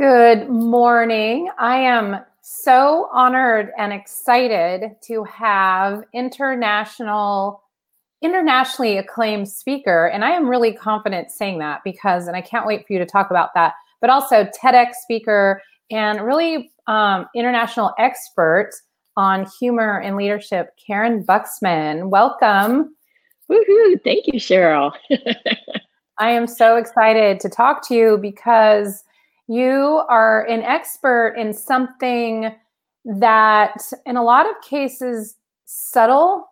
Good morning. I am so honored and excited to have international internationally acclaimed speaker and I am really confident saying that because and I can't wait for you to talk about that but also TEDx speaker and really um, international expert on humor and leadership Karyn Buxman. Welcome. Woohoo! Thank you, Cheryl. I am so excited to talk to you because you are an expert in something that, in a lot of cases, subtle,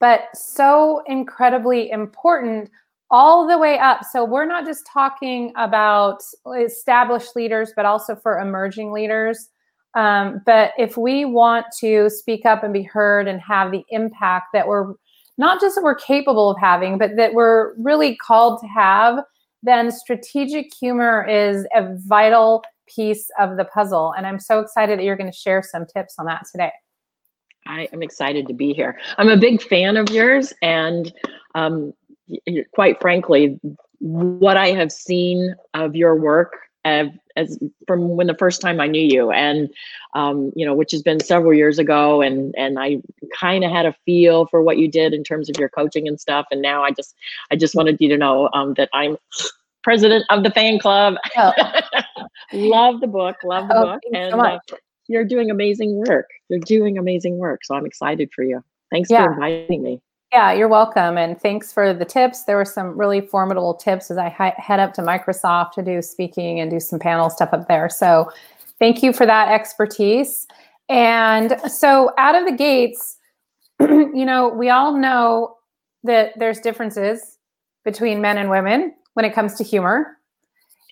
but so incredibly important all the way up. So, we're not just talking about established leaders, but also for emerging leaders. Um, but if we want to speak up and be heard and have the impact that we're not just that we're capable of having, but that we're really called to have, then strategic humor is a vital piece of the puzzle. And I'm so excited that you're going to share some tips on that today. I am excited to be here. I'm a big fan of yours, and um, quite frankly, what I have seen of your work as from when the first time I knew you, and um, you know, which has been several years ago, and and I kind of had a feel for what you did in terms of your coaching and stuff, and now I just I just wanted you to know um, that I'm president of the fan club. Oh. love the book, love the oh, book, and so uh, you're doing amazing work. You're doing amazing work, so I'm excited for you. Thanks yeah. for inviting me. Yeah, you're welcome. And thanks for the tips. There were some really formidable tips as I head up to Microsoft to do speaking and do some panel stuff up there. So thank you for that expertise. And so out of the gates, you know, we all know that there's differences between men and women when it comes to humor.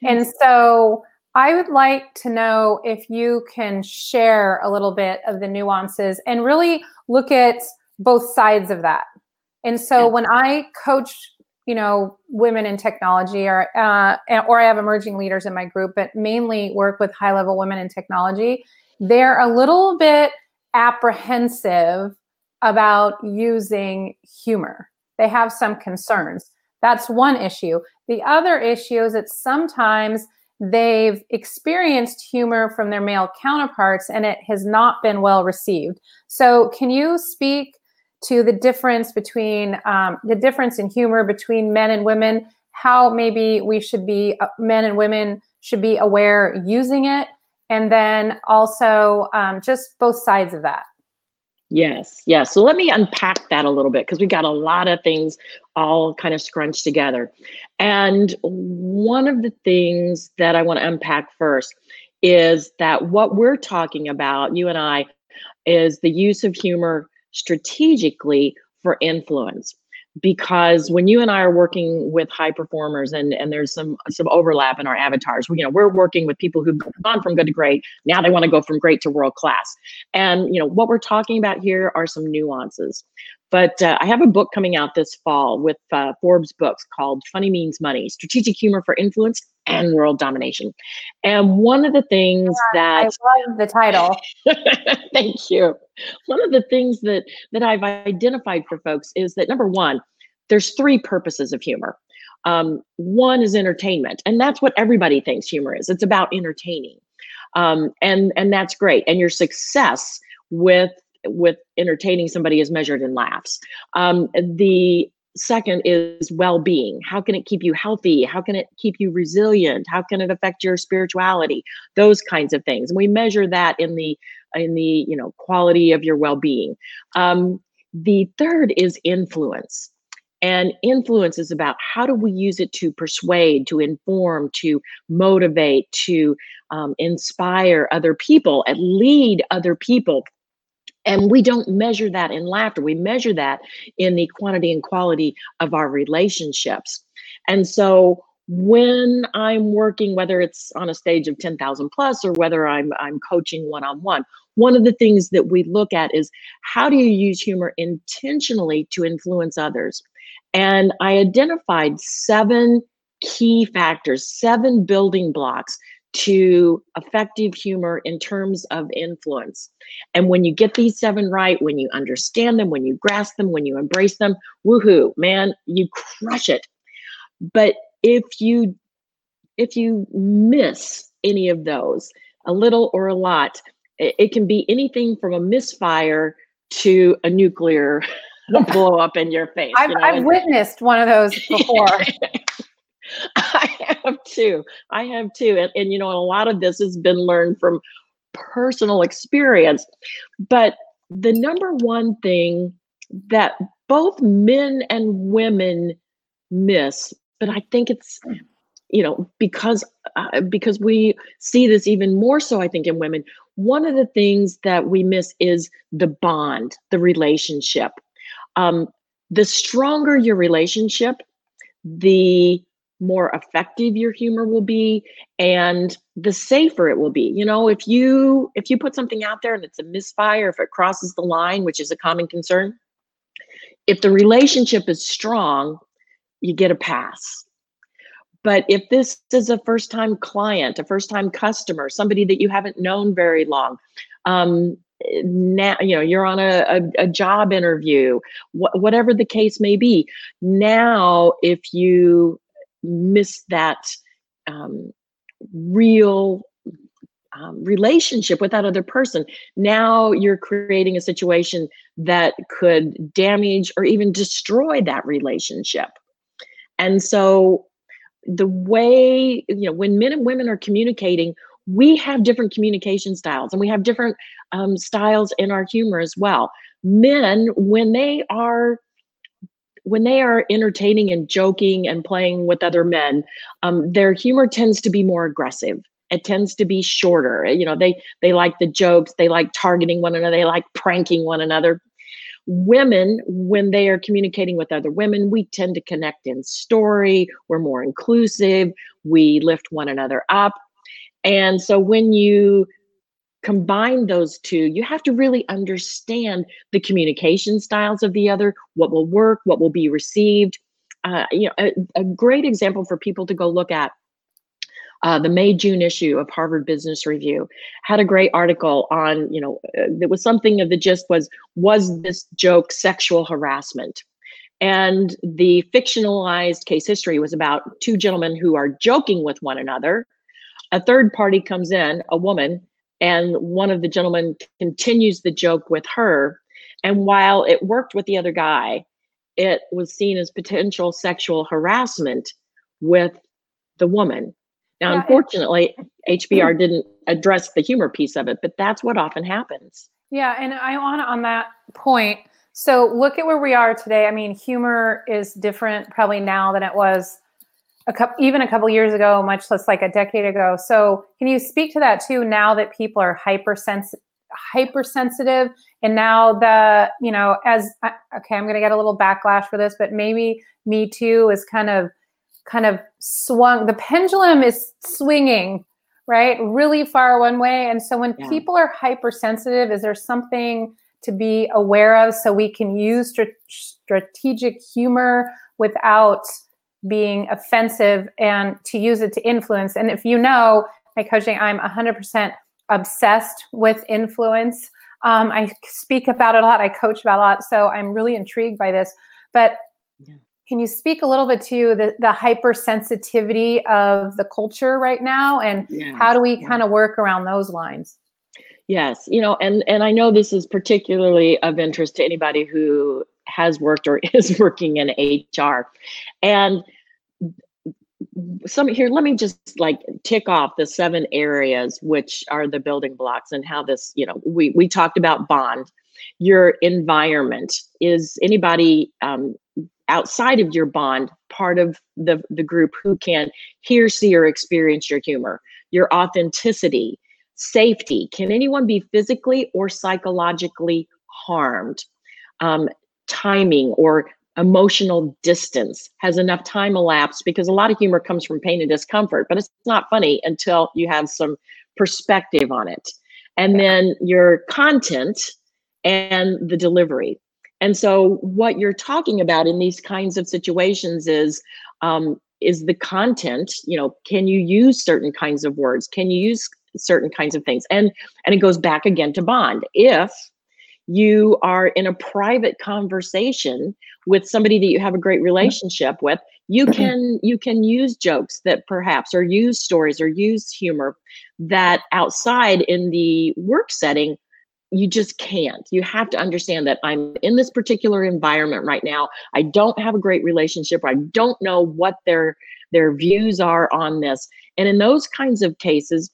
And so I would like to know if you can share a little bit of the nuances and really look at both sides of that. And so yeah. when I coach, you know, women in technology, or uh, or I have emerging leaders in my group, but mainly work with high level women in technology, they're a little bit apprehensive about using humor. They have some concerns. That's one issue. The other issue is that sometimes they've experienced humor from their male counterparts and it has not been well received. So, can you speak to the difference between um, the difference in humor between men and women, how maybe we should be, uh, men and women should be aware using it, and then also um, just both sides of that. Yes, yes. So let me unpack that a little bit because we got a lot of things all kind of scrunched together. And one of the things that I want to unpack first is that what we're talking about, you and I, is the use of humor strategically for influence because when you and I are working with high performers and and there's some some overlap in our avatars, you know, we're working with people who've gone from good to great. Now they want to go from great to world class. And you know, what we're talking about here are some nuances. But uh, I have a book coming out this fall with uh, Forbes books called Funny Means Money Strategic Humor for Influence and World Domination. And one of the things yeah, that I love the title. thank you. One of the things that, that I've identified for folks is that number one, there's three purposes of humor. Um, one is entertainment, and that's what everybody thinks humor is. It's about entertaining. Um, and and that's great. And your success with with entertaining somebody is measured in laughs. Um, the second is well-being. How can it keep you healthy? How can it keep you resilient? How can it affect your spirituality? Those kinds of things. And we measure that in the in the you know quality of your well-being. Um, the third is influence. And influence is about how do we use it to persuade to inform to motivate to um, inspire other people and lead other people and we don't measure that in laughter. We measure that in the quantity and quality of our relationships. And so when I'm working, whether it's on a stage of 10,000 plus or whether I'm, I'm coaching one on one, one of the things that we look at is how do you use humor intentionally to influence others? And I identified seven key factors, seven building blocks to effective humor in terms of influence. And when you get these seven right, when you understand them, when you grasp them, when you embrace them, woohoo, man, you crush it. But if you if you miss any of those, a little or a lot. It, it can be anything from a misfire to a nuclear blow up in your face. I've, you know? I've witnessed one of those before. I have too. I have too. And, and, you know, a lot of this has been learned from personal experience. But the number one thing that both men and women miss, but I think it's, you know, because uh, because we see this even more so, I think in women. One of the things that we miss is the bond, the relationship. Um, the stronger your relationship, the more effective your humor will be and the safer it will be. You know if you if you put something out there and it's a misfire if it crosses the line which is a common concern if the relationship is strong you get a pass. But if this is a first time client a first time customer somebody that you haven't known very long um, now you know you're on a, a, a job interview wh- whatever the case may be now if you miss that um, real um, relationship with that other person. Now you're creating a situation that could damage or even destroy that relationship. And so the way, you know, when men and women are communicating, we have different communication styles and we have different um, styles in our humor as well. Men, when they are when they are entertaining and joking and playing with other men, um, their humor tends to be more aggressive. It tends to be shorter. You know, they they like the jokes, they like targeting one another, they like pranking one another. Women, when they are communicating with other women, we tend to connect in story. We're more inclusive. We lift one another up. And so when you combine those two, you have to really understand the communication styles of the other, what will work, what will be received. Uh, you know, a, a, great example for people to go look at. Uh, the May June issue of Harvard Business Review had a great article on, you know, uh, was something of the gist was was this joke sexual harassment? And the fictionalized case history was about two gentlemen who are joking with one another. A third party comes in, a woman, and one of the gentlemen continues the joke with her. And while it worked with the other guy it was seen as potential sexual harassment with the woman. Now yeah, unfortunately hbr didn't address the humor piece of it but that's what often happens. Yeah and i want on that point so look at where we are today. I mean humor is different probably now than it was a couple, even a couple years ago, much less like a decade ago. So, can you speak to that too? Now that people are hypersensitive, hypersensitive, and now the you know, as okay, I'm going to get a little backlash for this, but maybe Me Too is kind of kind of swung. The pendulum is swinging right really far one way, and so when yeah. people are hypersensitive, is there something to be aware of so we can use strategic humor without being offensive and to use it to influence. And if you know my coaching, I'm 100% obsessed with influence. Um, I speak about it a lot. I coach about a lot. So I'm really intrigued by this. But yeah. can you speak a little bit to the, the hypersensitivity of the culture right now? And yes. how do we yeah. kind of work around those lines? Yes, you know, and and I know this is particularly of interest to anybody who has worked or is working in HR. And some here, let me just like tick off the seven areas which are the building blocks and how this, you know, we we talked about bond. Your environment is anybody um, outside of your bond part of the the group who can hear, see, or experience your humor, your authenticity, safety. Can anyone be physically or psychologically harmed? Um, timing or emotional distance has enough time elapsed because a lot of humor comes from pain and discomfort but it's not funny until you have some perspective on it. And then your content and the delivery. And so what you're talking about in these kinds of situations is um, is the content you know can you use certain kinds of words? Can you use certain kinds of things? And and it goes back again to bond. If you are in a private conversation with somebody that you have a great mm-hmm. relationship with, you mm-hmm. can you can use jokes that perhaps or use stories or use humor that outside in the work setting you just can't. You have to understand that I'm in this particular environment right now. I don't have a great relationship. I don't know what their their views are on this. And in those kinds of cases,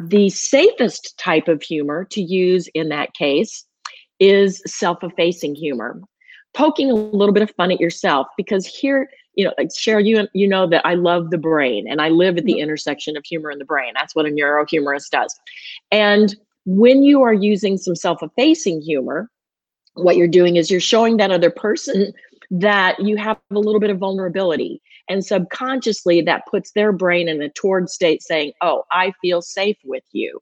the safest type of humor to use in that case is self-effacing humor. Poking a little bit of fun at yourself because here, you know, like Cheryl, you you know that I love the brain and I live at the mm-hmm. intersection of humor and the brain. That's what a neurohumorist does. And when you are using some self-effacing humor, what you're doing is you're showing that other person that you have a little bit of vulnerability. And subconsciously, that puts their brain in a toward state saying, Oh, I feel safe with you.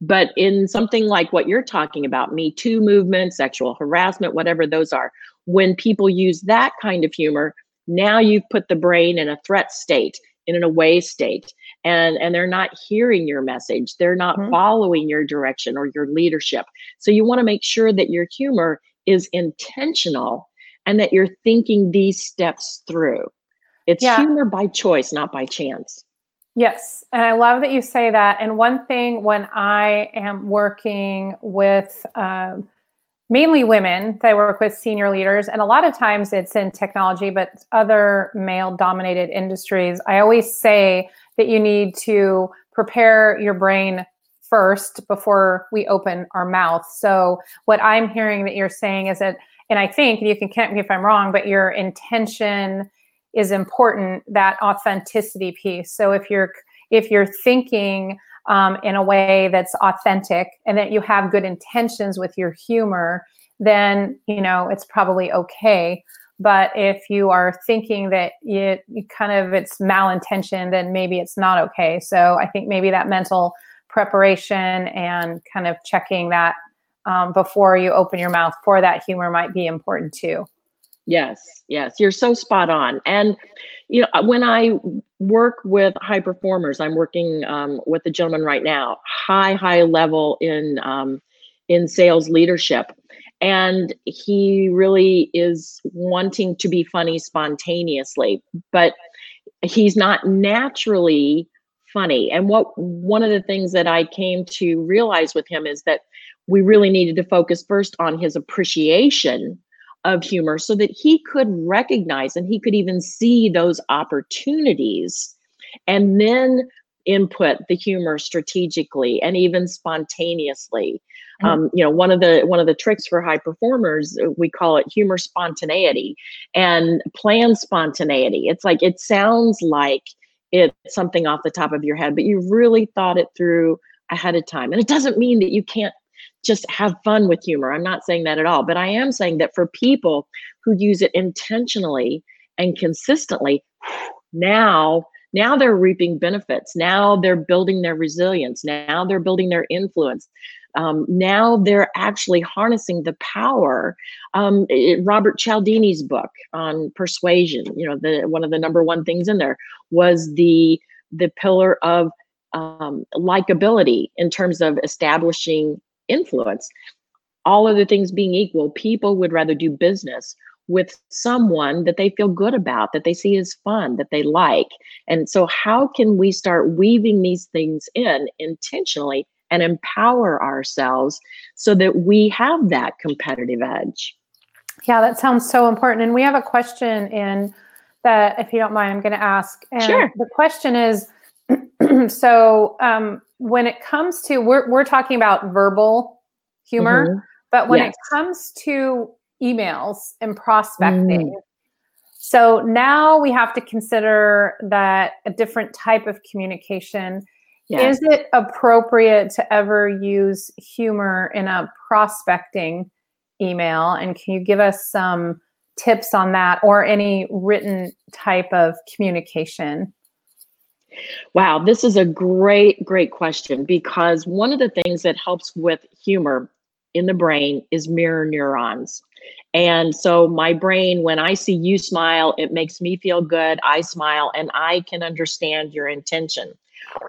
But in something like what you're talking about, Me Too movement, sexual harassment, whatever those are, when people use that kind of humor, now you've put the brain in a threat state, in an away state and and they're not hearing your message they're not mm-hmm. following your direction or your leadership so you want to make sure that your humor is intentional and that you're thinking these steps through it's yeah. humor by choice not by chance yes and i love that you say that and one thing when i am working with um, mainly women that I work with senior leaders and a lot of times it's in technology but other male dominated industries i always say that you need to prepare your brain first before we open our mouth. So what I'm hearing that you're saying is that, and I think you can correct me if I'm wrong, but your intention is important. That authenticity piece. So if you're if you're thinking um, in a way that's authentic and that you have good intentions with your humor, then you know it's probably okay. But if you are thinking that it, kind of it's malintentioned, then maybe it's not okay. So I think maybe that mental preparation and kind of checking that um, before you open your mouth for that humor might be important too. Yes, yes, you're so spot on. And you know, when I work with high performers, I'm working um, with a gentleman right now, high, high level in um, in sales leadership, and he really is wanting to be funny spontaneously but he's not naturally funny and what one of the things that i came to realize with him is that we really needed to focus first on his appreciation of humor so that he could recognize and he could even see those opportunities and then input the humor strategically and even spontaneously Mm-hmm. Um, you know, one of the one of the tricks for high performers, uh, we call it humor spontaneity and plan spontaneity. It's like it sounds like it's something off the top of your head, but you really thought it through ahead of time. And it doesn't mean that you can't just have fun with humor. I'm not saying that at all, but I am saying that for people who use it intentionally and consistently, now now they're reaping benefits. Now they're building their resilience. Now they're building their influence um, now they're actually harnessing the power. Um, it, Robert Cialdini's book on persuasion, you know, the one of the number one things in there was the the pillar of um, likability in terms of establishing influence. All other things being equal, people would rather do business with someone that they feel good about, that they see as fun, that they like. And so, how can we start weaving these things in intentionally and empower ourselves so that we have that competitive edge. Yeah, that sounds so important. And we have a question in that, if you don't mind, I'm going to ask. And sure. The question is so um, when it comes to, we're, we're talking about verbal humor, mm-hmm. but when yes. it comes to emails and prospecting, mm. so now we have to consider that a different type of communication is it appropriate to ever use humor in a prospecting email? And can you give us some tips on that or any written type of communication? Wow, this is a great, great question because one of the things that helps with humor in the brain is mirror neurons. And so, my brain, when I see you smile, it makes me feel good. I smile and I can understand your intention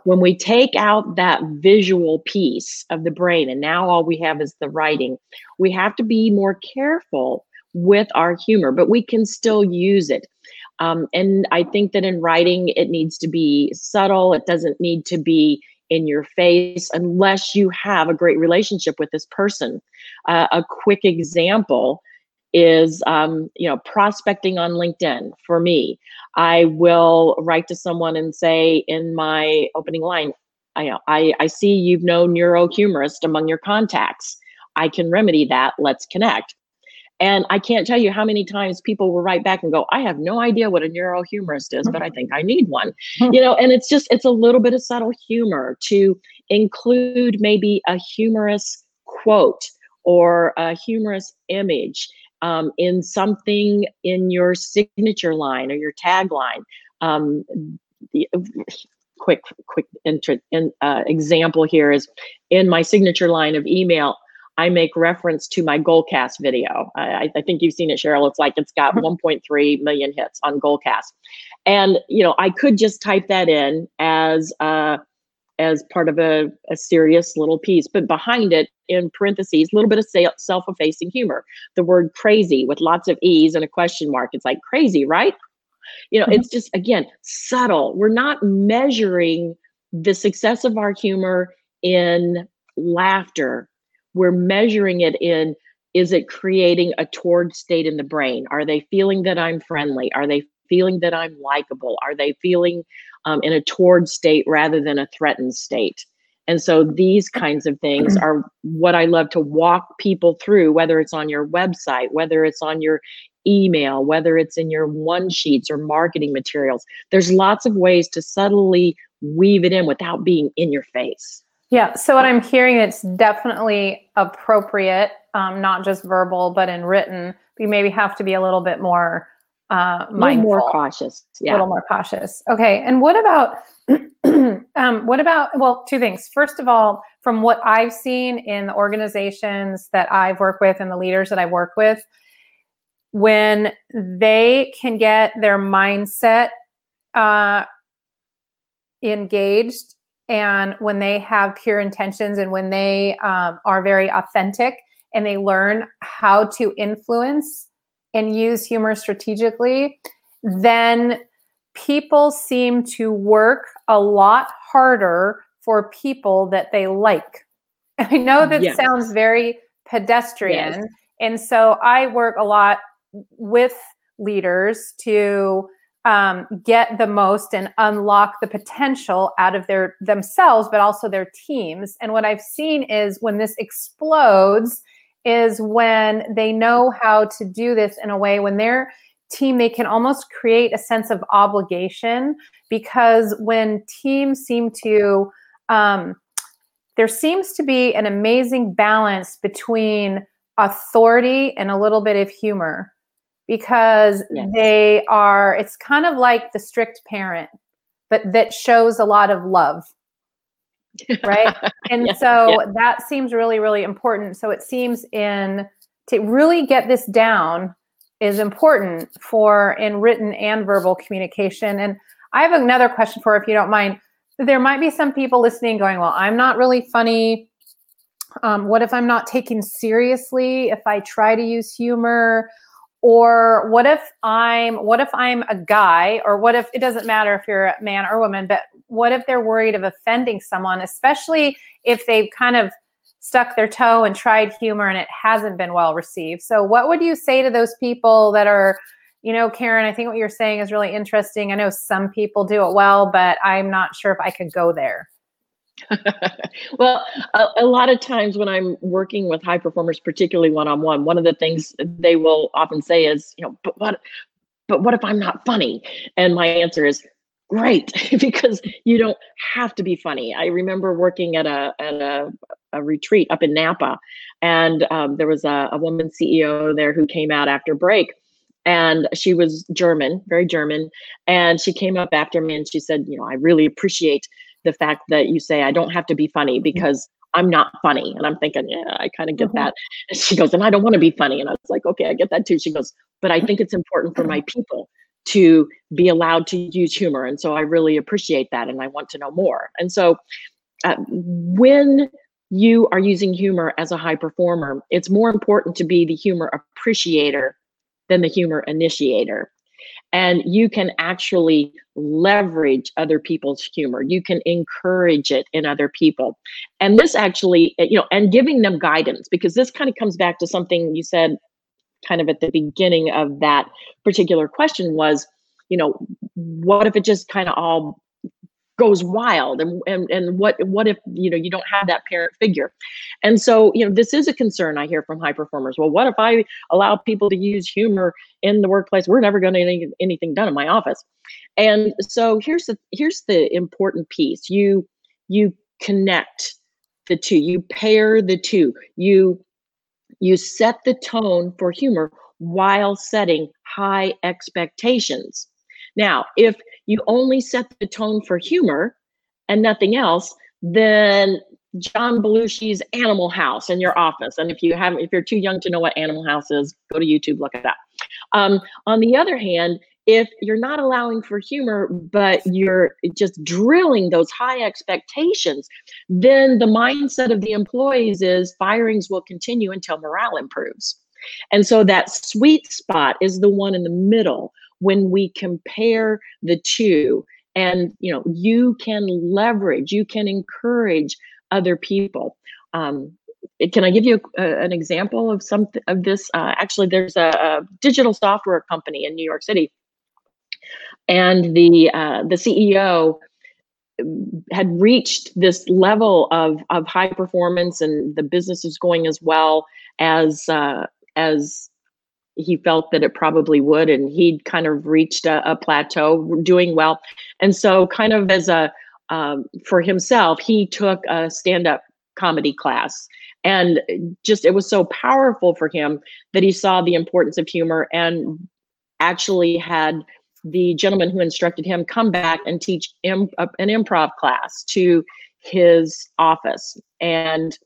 when we take out that visual piece of the brain and now all we have is the writing we have to be more careful with our humor but we can still use it Um, and I think that in writing, it needs to be subtle. It doesn't need to be in your face unless you have a great relationship with this person. Uh, a quick example is um, you know prospecting on linkedin for me i will write to someone and say in my opening line i i, I see you've known neurohumorist among your contacts i can remedy that let's connect and I can't tell you how many times people will write back and go, I have no idea what a neurohumorist is, but I think I need one. you know, and it's just, it's a little bit of subtle humor to include maybe a humorous quote or a humorous image um, in something in your signature line or your tagline. Um, the, quick, quick intro, in, uh, example here is in my signature line of email. I make reference to my Goalcast video. I, I think you've seen it, Cheryl. It's like it's got mm-hmm. 1.3 million hits on Goalcast, and you know I could just type that in as uh, as part of a, a serious little piece, but behind it, in parentheses, a little bit of self-effacing humor. The word crazy with lots of e's and a question mark. It's like crazy, right? You know, mm-hmm. it's just again subtle. We're not measuring the success of our humor in laughter we're measuring it in is it creating a toward state in the brain? Are they feeling that I'm friendly? Are they feeling that I'm likable? Are they feeling um, in a toward state rather than a threatened state? And so these kinds of things are what I love to walk people through, whether it's on your website, whether it's on your email, whether it's in your one sheets or marketing materials. There's lots of ways to subtly weave it in without being in your face. Yeah. So what I'm hearing, it's definitely appropriate, um, not just verbal, but in written. You maybe have to be a little bit more uh, mindful, more cautious. Yeah. A little more cautious. Okay. And what about, um, what about, well, two things. First of all, from what I've seen in the organizations that I've worked with and the leaders that I work with, when they can get their mindset uh, engaged and when they have pure intentions and when they um, are very authentic and they learn how to influence and use humor strategically, then people seem to work a lot harder for people that they like. I know that yes. sounds very pedestrian. Yes. And so I work a lot with leaders to um, get the most and unlock the potential out of their themselves, but also their teams. And what I've seen is when this explodes, is when they know how to do this in a way when their team they can almost create a sense of obligation because when teams seem to um, there seems to be an amazing balance between authority and a little bit of humor because yes. they are it's kind of like the strict parent but that shows a lot of love. Right? And yeah, so yeah. that seems really really important. So it seems in to really get this down is important for in written and verbal communication. And i have another question for if you don't mind. There might be some people listening going well i'm not really funny. Um, what if i'm not taken seriously if i try to use humor or what if i'm what if i'm a guy or what if it doesn't matter if you're a man or woman but what if they're worried of offending someone especially if they've kind of stuck their toe and tried humor and it hasn't been well received? So what would you say to those people that are you know karyn i think what you're saying is really interesting. I know some people do it well but i'm not sure if i could go there well, a, a, lot of times when I'm working with high performers, particularly one on one, one of the things they will often say is, you know, but what, but what if I'm not funny? And my answer is, great, because you don't have to be funny. I remember working at a at a, a retreat up in Napa, and um, there was a, a woman CEO there who came out after break, and she was German, very German, and she came up after me and she said, you know, I really appreciate the fact that you say I don't have to be funny because I'm not funny. And I'm thinking, yeah, I kind of get mm-hmm. that. And she goes, and I don't want to be funny. And I was like, okay, I get that too. She goes, but I think it's important for my people to be allowed to use humor. And so I really appreciate that. And I want to know more. And so uh, when you are using humor as a high performer, it's more important to be the humor appreciator than the humor initiator. And you can actually leverage other people's humor. You can encourage it in other people. And this actually eh, you know and giving them guidance because this kind of comes back to something you said kind of at the beginning of that particular question was you know what if it just kind of all goes wild and, and and what what if you know you don't have that parent figure? And so you know this is a concern i hear from high performers. Well what if i allow people to use humor in the workplace? We're never going to get anything done in my office. And so here's the here's the important piece. You you connect the two. You pair the two. You you set the tone for humor while setting high expectations. Now, if you only set the tone for humor and nothing else, then John Belushi's Animal House in your office. And if you haven't, if you're too young to know what Animal House is, go to YouTube, look at that. Um, on the other hand, if you're not allowing for humor, but you're just drilling those high expectations, then the mindset of the employees is firings will continue until morale improves. And so that sweet spot is the one in the middle when we compare the two. And you know you can leverage you can encourage other people. Um, can I give you a, an example of some of this? Uh, actually, there's a, a, digital software company in New York City, and the uh, the CEO had reached this level of of high performance, and the business is going as well as uh, as he felt that it probably would and he'd kind of reached a, a plateau doing well. And so kind of as a um, for himself he took a stand-up comedy class. And just it was so powerful for him that he saw the importance of humor and actually had the gentleman who instructed him come back and teach Im- an improv class to his office. And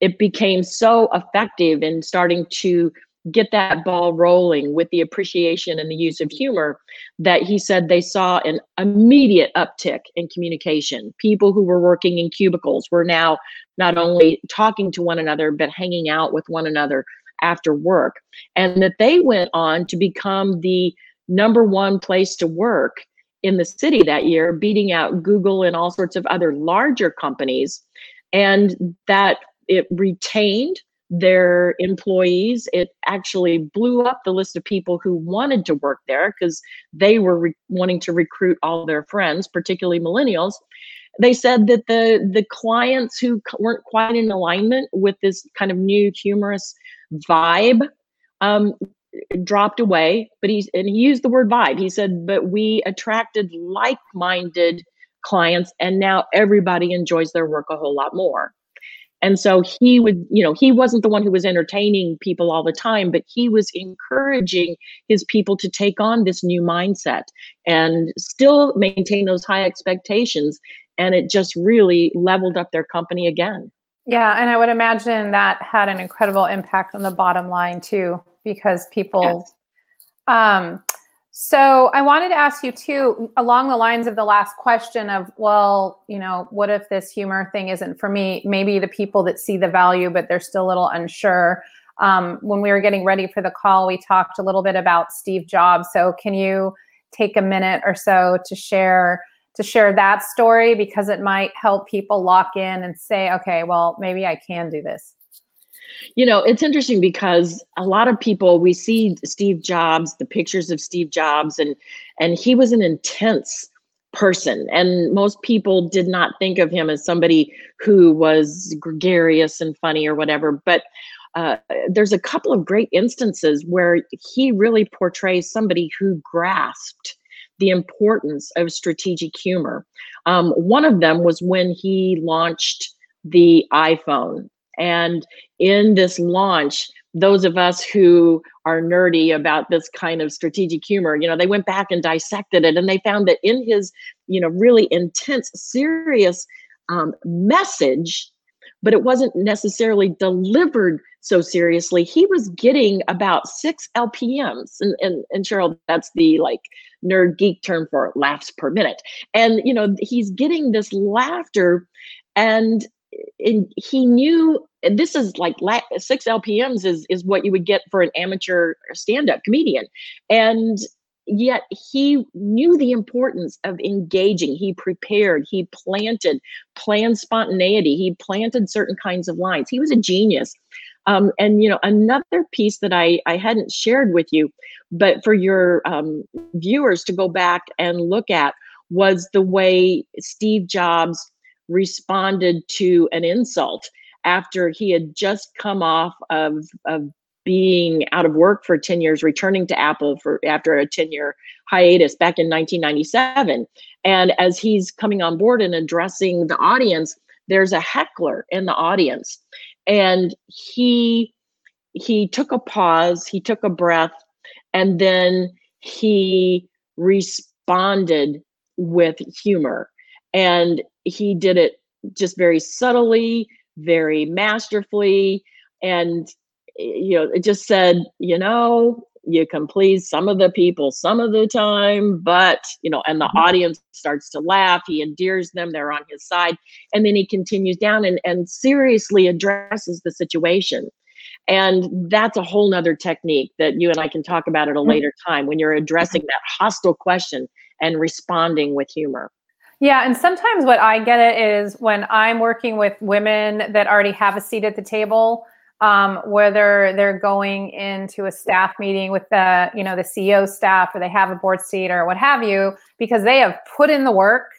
it became so effective in starting to get that ball rolling with the appreciation and the use of humor that he said they saw an immediate uptick in communication. People who were working in cubicles were now not only talking to one another, but hanging out with one another after work. And that they went on to become the number one place to work in the city that year, beating out Google and all sorts of other larger companies. And that it retained their employees. It actually blew up the list of people who wanted to work there because they were re- wanting to recruit all their friends, particularly millennials. They said that the the clients who weren't quite in alignment with this kind of new humorous vibe um, dropped away. But he and he used the word vibe. He said, "But we attracted like-minded." clients and now everybody enjoys their work a whole lot more and so he would, you know, he wasn't the one who was entertaining people all the time, but he was encouraging his people to take on this new mindset and still maintain those high expectations. And it just really leveled up their company again. Yeah. And I would imagine that had an incredible impact on the bottom line too, because people, yes. um, so I wanted to ask you too, along the lines of the last question of, well, you know, what if this humor thing isn't for me? Maybe the people that see the value, but they're still a little unsure. Um, when we were getting ready for the call, we talked a little bit about Steve Jobs. So can you take a minute or so to share to share that story because it might help people lock in and say, okay, well, maybe I can do this. You know, it's interesting because a lot of people we see Steve Jobs, the pictures of Steve Jobs, and and he was an intense person. And most people did not think of him as somebody who was gregarious and funny or whatever. But uh, there's a couple of great instances where he really portrays somebody who grasped the importance of strategic humor. Um, one of them was when he launched the iPhone and in this launch, those of us who are nerdy about this kind of strategic humor, you know, they went back and dissected it and they found that in his, you know, really intense, serious um, message, but it wasn't necessarily delivered so seriously. He was getting about six LPMs. And, and, and Cheryl, that's the like nerd geek term for laughs per minute. And, you know, he's getting this laughter and and he knew this is like six lpms is is what you would get for an amateur stand-up comedian. And yet he knew the importance of engaging. He prepared he planted planned spontaneity. He planted certain kinds of lines. He was a genius. Um, and you know another piece that I, I hadn't shared with you but for your um, viewers to go back and look at was the way steve jobs responded to an insult after he had just come off of, of being out of work for 10 years returning to apple for after a 10 year hiatus back in 1997 and as he's coming on board and addressing the audience there's a heckler in the audience. And he he took a pause he took a breath and then he responded with humor. And he did it just very subtly very masterfully and you know, it just said, you know, you can please some of the people some of the time, but, you know, and the mm-hmm. audience starts to laugh. He endears them, they're on his side. And then he continues down and, and seriously addresses the situation. And that's a whole nother technique that you and I can talk about at a mm-hmm. later time when you're addressing that hostile question and responding with humor. Yeah, and sometimes what I get it is when I'm working with women that already have a seat at the table, um, whether they're going into a staff meeting with the you know the CEO staff or they have a board seat or what have you because they have put in the work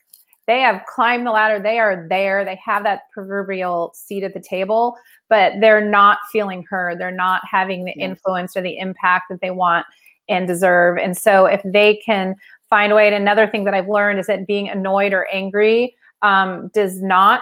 they have climbed the ladder they are there they have that proverbial seat at the table but they're not feeling heard they're not having the influence or the impact that they want and deserve and so if they can find a way and another thing that i've learned is that being annoyed or angry um, does not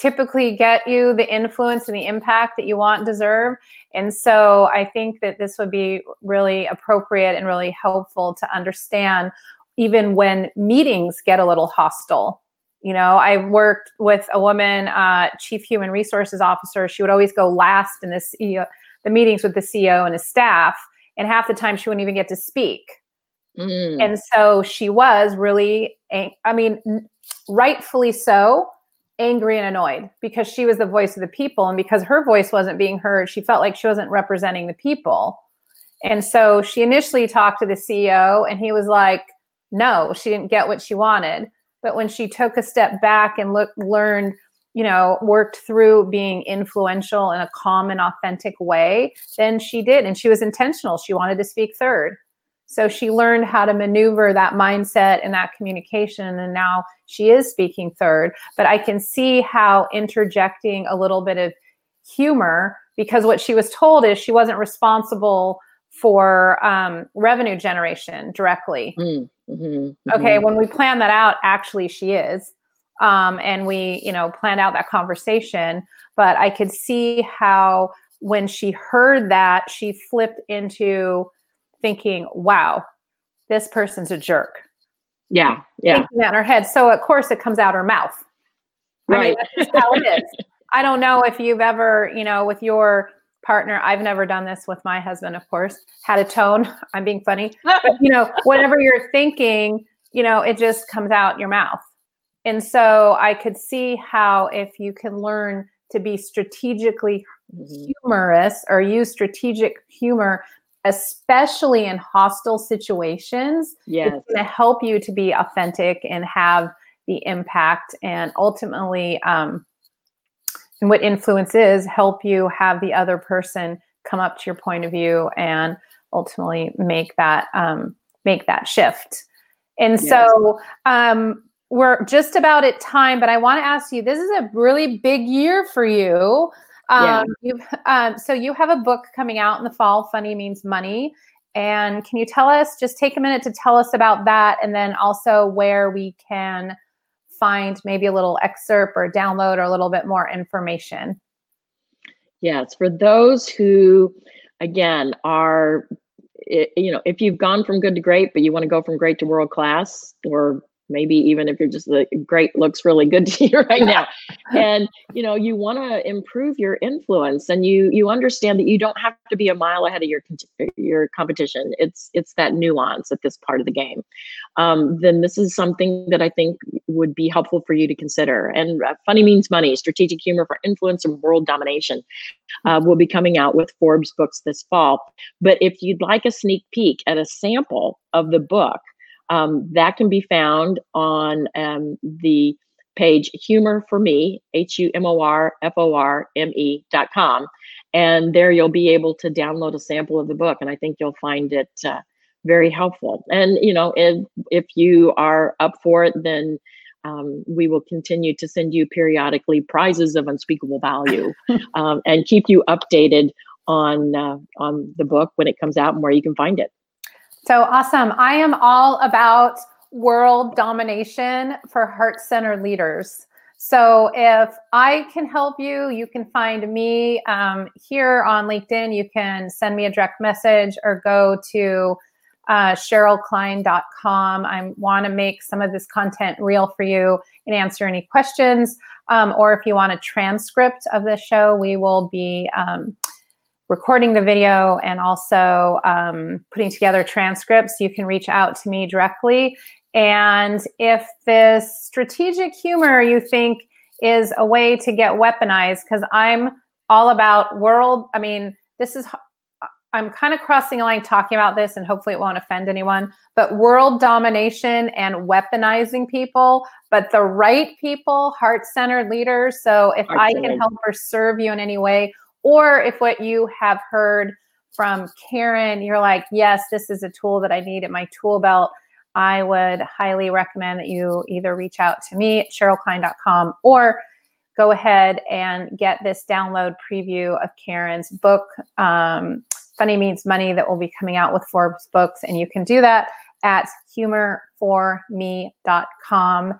typically get you the influence and the impact that you want and deserve. And so I think that this would be really appropriate and really helpful to understand even when meetings get a little hostile. You know, I worked with a woman, uh, chief human resources officer. She would always go last in the CEO, the meetings with the CEO and his staff, and half the time she wouldn't even get to speak. Mm. And so she was really, I mean, rightfully so angry and annoyed because she was the voice of the people and because her voice wasn't being heard she felt like she wasn't representing the people. And so she initially talked to the ceo and he was like no she didn't get what she wanted. But when she took a step back and looked learned you know worked through being influential in a calm and authentic way then she did and she was intentional. She wanted to speak third so she learned how to maneuver that mindset and that communication. And now she is speaking third. But I can see how interjecting a little bit of humor, because what she was told is she wasn't responsible for um, revenue generation directly. Mm, mm-hmm, mm-hmm. Okay, when we plan that out, actually she is. Um, and we, you know, planned out that conversation. But I could see how when she heard that, she flipped into thinking, wow, this person's a jerk. Yeah. Yeah. Thinking that in her head. So of course it comes out her mouth. Right. I mean, that's how it is. I don't know if you've ever, you know, with your partner, I've never done this with my husband, of course, had a tone. I'm being funny. But you know, whatever you're thinking, you know, it just comes out your mouth. And so I could see how if you can learn to be strategically mm-hmm. humorous or use strategic humor especially in hostile situations, yes. it's going to help you to be authentic and have the impact and ultimately um, and what influence is help you have the other person come up to your point of view and ultimately make that um, make that shift and yes. so um, we're just about at time but i want to ask you this is a really big year for you um, yeah. you um, so you have a book coming out in the fall. Funny means money. And can you tell us, just take a minute to tell us about that, and then also where we can find maybe a little excerpt or download or a little bit more information? Yes, for those who, again, are, you know, if you've gone from good to great, but you want to go from great to world class, or maybe even if you're just like great looks really good to you right now. And you know you want to improve your influence and you you understand that you don't have to be a mile ahead of your your competition. It's it's that nuance at this part of the game. Um, then this is something that i think would be helpful for you to consider. And uh, funny means money strategic humor for influence and world domination uh, will be coming out with forbes books this fall. But if you'd like a sneak peek at a sample of the book um, that can be found on um, the page humor for me h-u-m-o-r-f-o-r-m-e dot com. And there you'll be able to download a sample of the book and i think you'll find it uh, very helpful. And you know if, if you are up for it then um, we will continue to send you periodically prizes of unspeakable value um, and keep you updated on uh, on the book when it comes out and where you can find it so awesome. I am all about world domination for heart center leaders. So if I can help you, you can find me um, here on LinkedIn. You can send me a direct message or go to uh, CherylKlein.com. I want to make some of this content real for you and answer any questions. Um, or if you want a transcript of the show, we will be um, recording the video and also um, putting together transcripts, you can reach out to me directly. And if this strategic humor you think is a way to get weaponized, because I'm all about world, I mean, this is, I'm kind of crossing a line talking about this and hopefully it won't offend anyone, but world domination and weaponizing people, but the right people, heart centered leaders. So if I can help or serve you in any way, or if what you have heard from Karyn, you're like, yes, this is a tool that I need in my tool belt, I would highly recommend that you either reach out to me at CherylKlein.com or go ahead and get this download preview of Karyn's book, um, Funny Means Money, that will be coming out with Forbes Books. And you can do that at humorforme.com.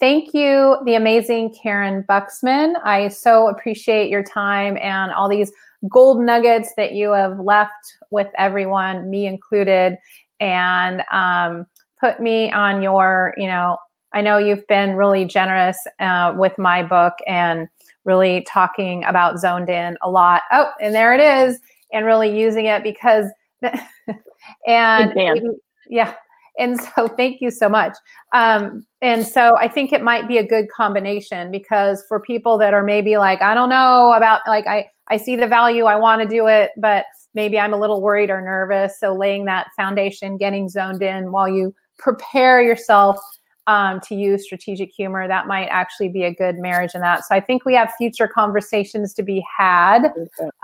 Thank you, the amazing Karyn Buxman. I so appreciate your time and all these gold nuggets that you have left with everyone, me included, and um, put me on your, you know, I know you've been really generous uh, with my book and really talking about zoned in a lot. Oh, and there it is, and really using it because, and yeah, and so thank you so much. Um, and so I think it might be a good combination because for people that are maybe like, I don't know about like I I see the value, I want to do it, but maybe I'm a little worried or nervous. So laying that foundation, getting zoned in while you prepare yourself um, to use strategic humor, that might actually be a good marriage in that. So I think we have future conversations to be had.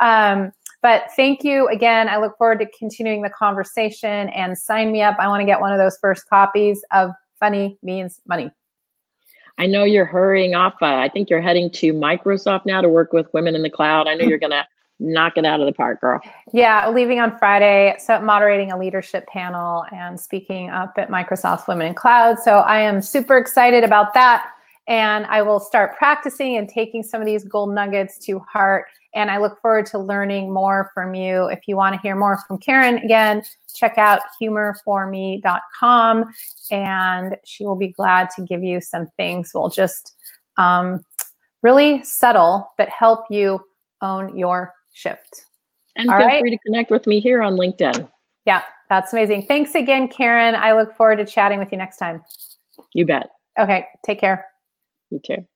Um, but thank you again. I look forward to continuing the conversation and sign me up. I want to get one of those first copies of Funny Means Money. I know you're hurrying off. Uh, I think you're heading to Microsoft now to work with Women in the Cloud. I know you're going to knock it out of the park, girl. Yeah, leaving on Friday, so moderating a leadership panel and speaking up at Microsoft Women in Cloud. So I am super excited about that. And I will start practicing and taking some of these gold nuggets to heart and I look forward to learning more from you. If you want to hear more from Karyn, again, check out humorforme.com and she will be glad to give you some things. We'll just um, really settle, but help you own your shift. And All feel right? free to connect with me here on LinkedIn. Yeah, that's amazing. Thanks again, Karyn. I look forward to chatting with you next time. You bet. Okay, take care. You too.